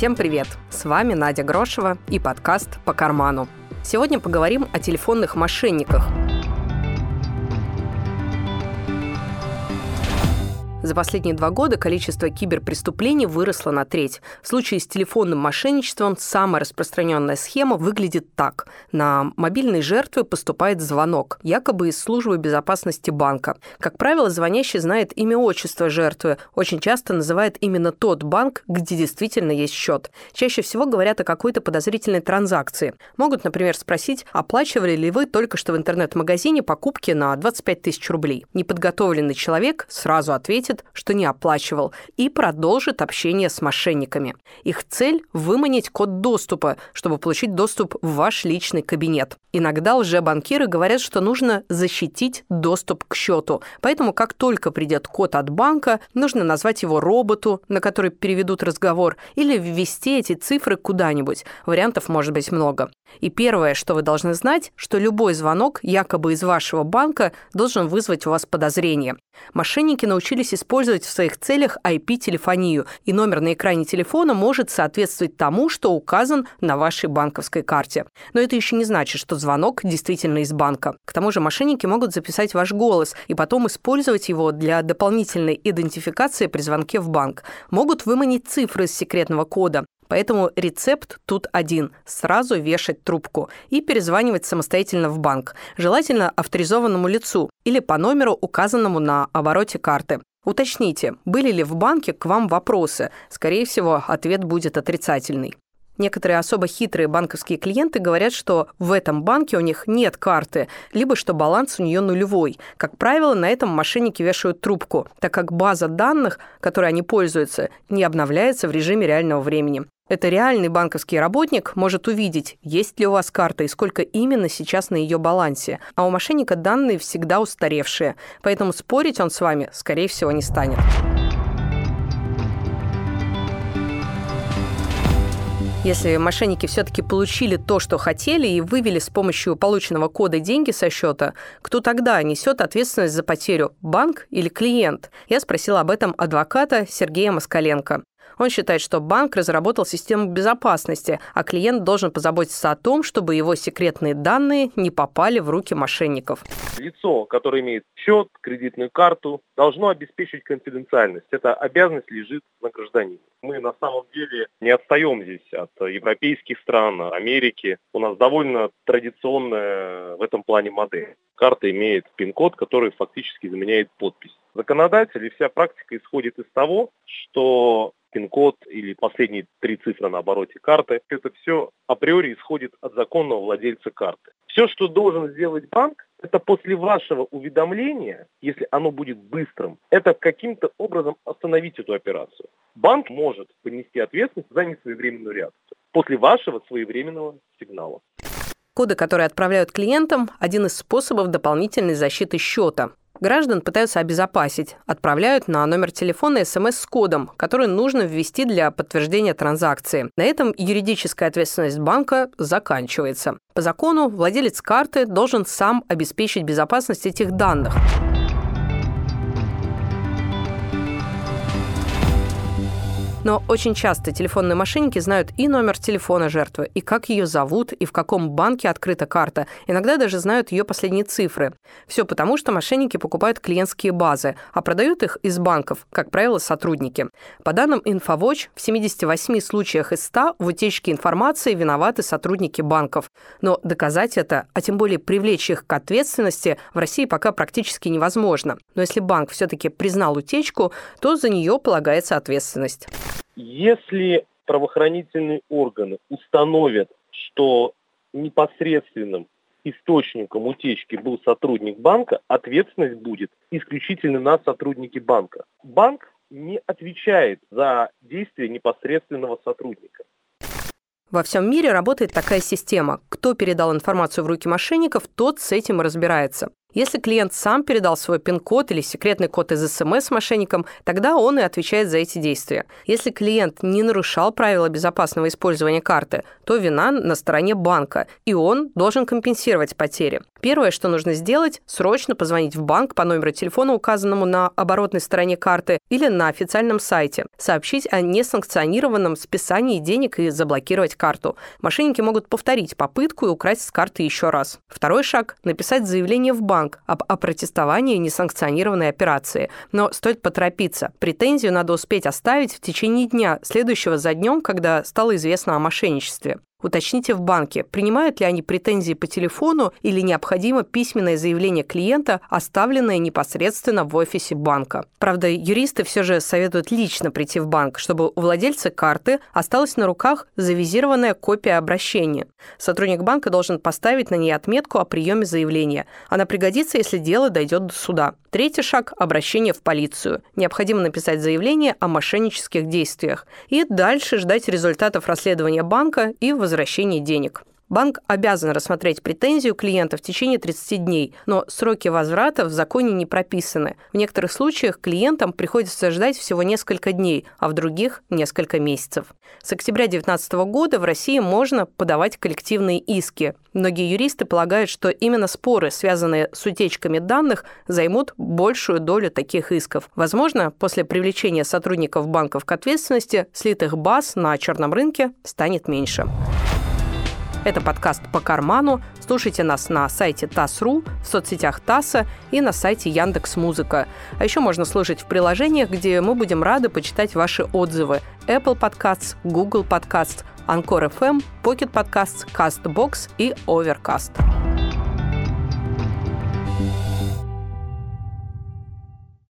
Всем привет! С вами Надя Грошева и подкаст «По карману». Сегодня поговорим о телефонных мошенниках – За последние два года количество киберпреступлений выросло на треть. В случае с телефонным мошенничеством самая распространенная схема выглядит так. На мобильной жертвы поступает звонок, якобы из службы безопасности банка. Как правило, звонящий знает имя отчество жертвы, очень часто называет именно тот банк, где действительно есть счет. Чаще всего говорят о какой-то подозрительной транзакции. Могут, например, спросить, оплачивали ли вы только что в интернет-магазине покупки на 25 тысяч рублей. Неподготовленный человек сразу ответит, ответит, что не оплачивал, и продолжит общение с мошенниками. Их цель – выманить код доступа, чтобы получить доступ в ваш личный кабинет. Иногда лжебанкиры говорят, что нужно защитить доступ к счету. Поэтому, как только придет код от банка, нужно назвать его роботу, на который переведут разговор, или ввести эти цифры куда-нибудь. Вариантов может быть много. И первое, что вы должны знать, что любой звонок, якобы из вашего банка, должен вызвать у вас подозрение. Мошенники научились использовать в своих целях IP-телефонию, и номер на экране телефона может соответствовать тому, что указан на вашей банковской карте. Но это еще не значит, что звонок действительно из банка. К тому же мошенники могут записать ваш голос и потом использовать его для дополнительной идентификации при звонке в банк. Могут выманить цифры из секретного кода. Поэтому рецепт тут один – сразу вешать трубку и перезванивать самостоятельно в банк, желательно авторизованному лицу или по номеру, указанному на обороте карты. Уточните, были ли в банке к вам вопросы. Скорее всего, ответ будет отрицательный. Некоторые особо хитрые банковские клиенты говорят, что в этом банке у них нет карты, либо что баланс у нее нулевой. Как правило, на этом мошенники вешают трубку, так как база данных, которой они пользуются, не обновляется в режиме реального времени. Это реальный банковский работник может увидеть, есть ли у вас карта и сколько именно сейчас на ее балансе. А у мошенника данные всегда устаревшие, поэтому спорить он с вами, скорее всего, не станет. Если мошенники все-таки получили то, что хотели, и вывели с помощью полученного кода деньги со счета, кто тогда несет ответственность за потерю? Банк или клиент? Я спросила об этом адвоката Сергея Москаленко. Он считает, что банк разработал систему безопасности, а клиент должен позаботиться о том, чтобы его секретные данные не попали в руки мошенников. Лицо, которое имеет счет, кредитную карту, должно обеспечить конфиденциальность. Эта обязанность лежит на гражданине. Мы на самом деле не отстаем здесь от европейских стран, Америки. У нас довольно традиционная в этом плане модель. Карта имеет пин-код, который фактически заменяет подпись. Законодатель и вся практика исходит из того, что пин-код или последние три цифры на обороте карты. Это все априори исходит от законного владельца карты. Все, что должен сделать банк, это после вашего уведомления, если оно будет быстрым, это каким-то образом остановить эту операцию. Банк может понести ответственность за несвоевременную реакцию после вашего своевременного сигнала. Коды, которые отправляют клиентам, один из способов дополнительной защиты счета. Граждан пытаются обезопасить, отправляют на номер телефона смс с кодом, который нужно ввести для подтверждения транзакции. На этом юридическая ответственность банка заканчивается. По закону владелец карты должен сам обеспечить безопасность этих данных. Но очень часто телефонные мошенники знают и номер телефона жертвы, и как ее зовут, и в каком банке открыта карта. Иногда даже знают ее последние цифры. Все потому, что мошенники покупают клиентские базы, а продают их из банков, как правило, сотрудники. По данным InfoWatch, в 78 случаях из 100 в утечке информации виноваты сотрудники банков. Но доказать это, а тем более привлечь их к ответственности, в России пока практически невозможно. Но если банк все-таки признал утечку, то за нее полагается ответственность. Если правоохранительные органы установят, что непосредственным источником утечки был сотрудник банка, ответственность будет исключительно на сотруднике банка. Банк не отвечает за действия непосредственного сотрудника. Во всем мире работает такая система. Кто передал информацию в руки мошенников, тот с этим разбирается. Если клиент сам передал свой пин-код или секретный код из СМС мошенникам, тогда он и отвечает за эти действия. Если клиент не нарушал правила безопасного использования карты, то вина на стороне банка, и он должен компенсировать потери. Первое, что нужно сделать, срочно позвонить в банк по номеру телефона, указанному на оборотной стороне карты или на официальном сайте, сообщить о несанкционированном списании денег и заблокировать карту. Мошенники могут повторить попытку и украсть с карты еще раз. Второй шаг – написать заявление в банк об опротестовании несанкционированной операции. Но стоит поторопиться. Претензию надо успеть оставить в течение дня, следующего за днем, когда стало известно о мошенничестве. Уточните в банке, принимают ли они претензии по телефону или необходимо письменное заявление клиента, оставленное непосредственно в офисе банка. Правда, юристы все же советуют лично прийти в банк, чтобы у владельца карты осталась на руках завизированная копия обращения. Сотрудник банка должен поставить на ней отметку о приеме заявления. Она пригодится, если дело дойдет до суда. Третий шаг – обращение в полицию. Необходимо написать заявление о мошеннических действиях. И дальше ждать результатов расследования банка и возвращения денег. Банк обязан рассмотреть претензию клиента в течение 30 дней, но сроки возврата в законе не прописаны. В некоторых случаях клиентам приходится ждать всего несколько дней, а в других – несколько месяцев. С октября 2019 года в России можно подавать коллективные иски. Многие юристы полагают, что именно споры, связанные с утечками данных, займут большую долю таких исков. Возможно, после привлечения сотрудников банков к ответственности слитых баз на черном рынке станет меньше. Это подкаст «По карману». Слушайте нас на сайте ТАСС.ру, в соцсетях ТАССа и на сайте Яндекс Музыка. А еще можно слушать в приложениях, где мы будем рады почитать ваши отзывы. Apple Podcasts, Google Podcasts, Anchor FM, Pocket Podcasts, CastBox и Overcast.